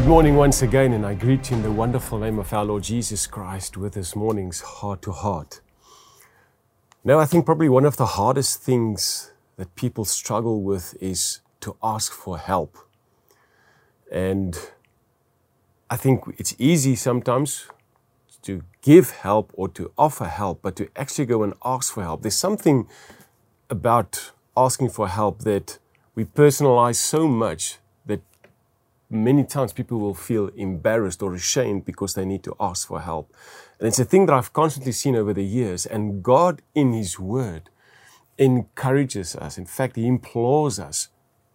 morning once again, and I greet you in the wonderful name of our Lord Jesus Christ with this morning's heart to heart. Now, I think probably one of the hardest things that people struggle with is to ask for help. And I think it's easy sometimes to give help or to offer help, but to actually go and ask for help. There's something about asking for help that we personalize so much many times people will feel embarrassed or ashamed because they need to ask for help. And it's a thing that I've constantly seen over the years. And God, in His Word, encourages us. In fact, He implores us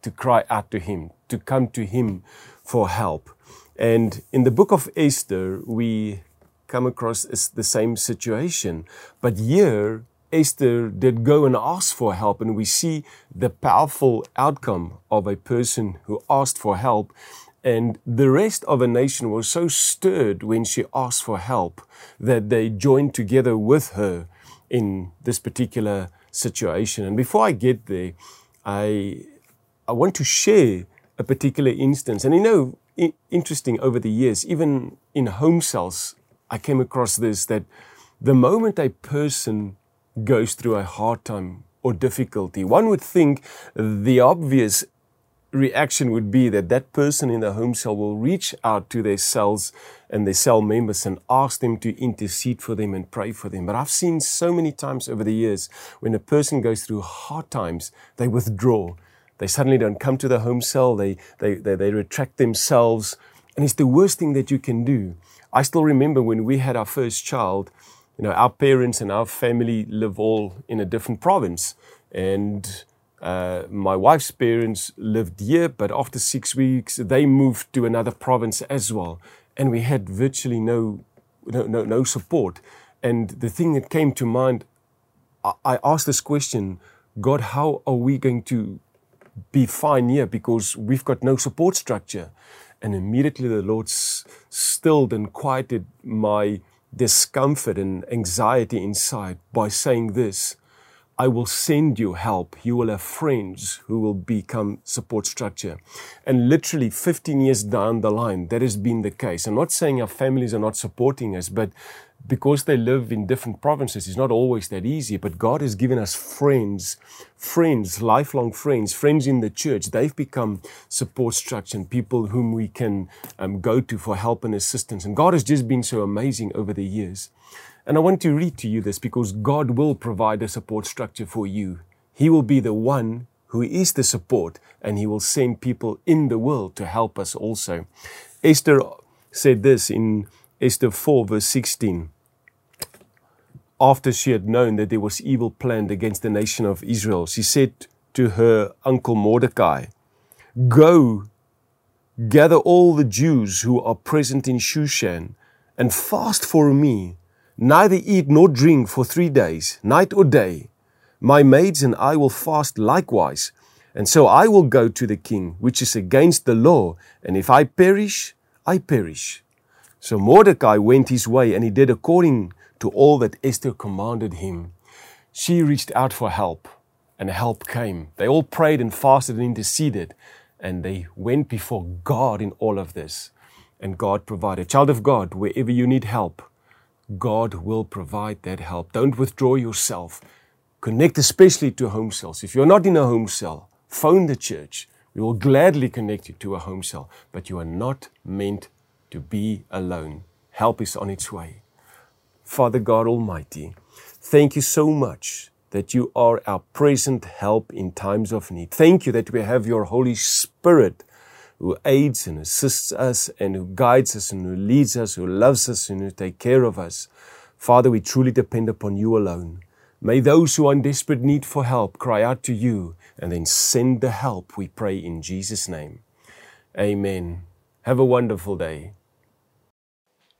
to cry out to Him, to come to Him for help. And in the book of Esther, we come across the same situation. But here, Esther did go and ask for help, and we see the powerful outcome of a person who asked for help and the rest of a nation was so stirred when she asked for help that they joined together with her in this particular situation. And before I get there, I, I want to share a particular instance. And you know, I- interesting over the years, even in home cells, I came across this that the moment a person goes through a hard time or difficulty, one would think the obvious reaction would be that that person in the home cell will reach out to their cells and their cell members and ask them to intercede for them and pray for them. But I've seen so many times over the years when a person goes through hard times, they withdraw. They suddenly don't come to the home cell, they, they, they, they retract themselves. And it's the worst thing that you can do. I still remember when we had our first child, you know, our parents and our family live all in a different province. And uh, my wife's parents lived here, but after six weeks, they moved to another province as well. And we had virtually no, no, no, no support. And the thing that came to mind, I, I asked this question God, how are we going to be fine here? Because we've got no support structure. And immediately the Lord stilled and quieted my discomfort and anxiety inside by saying this I will send you help. You will have friends who will become support structure. And literally 15 years down the line, that has been the case. I'm not saying our families are not supporting us, but because they live in different provinces, it's not always that easy. But God has given us friends, friends, lifelong friends, friends in the church. They've become support structure and people whom we can um, go to for help and assistance. And God has just been so amazing over the years. And I want to read to you this because God will provide a support structure for you. He will be the one who is the support and he will send people in the world to help us also. Esther said this in Esther 4 verse 16. After she had known that there was evil planned against the nation of Israel, she said to her uncle Mordecai, Go, gather all the Jews who are present in Shushan and fast for me neither eat nor drink for three days, night or day. My maids and I will fast likewise. And so I will go to the king, which is against the law. And if I perish, I perish. So Mordecai went his way, and he did according to all that Esther commanded him. She reached out for help, and help came. They all prayed and fasted and interceded, and they went before God in all of this. And God provided. Child of God, wherever you need help, God will provide that help. Don't withdraw yourself. Connect especially to home cells. If you're not in a home cell, phone the church. We will gladly connect you to a home cell, but you are not meant to be alone. Help is on its way. Father God Almighty, thank you so much that you are our present help in times of need. Thank you that we have your Holy Spirit who aids and assists us and who guides us and who leads us, who loves us and who takes care of us. Father, we truly depend upon you alone. May those who are in desperate need for help cry out to you and then send the help, we pray in Jesus' name. Amen. Have a wonderful day.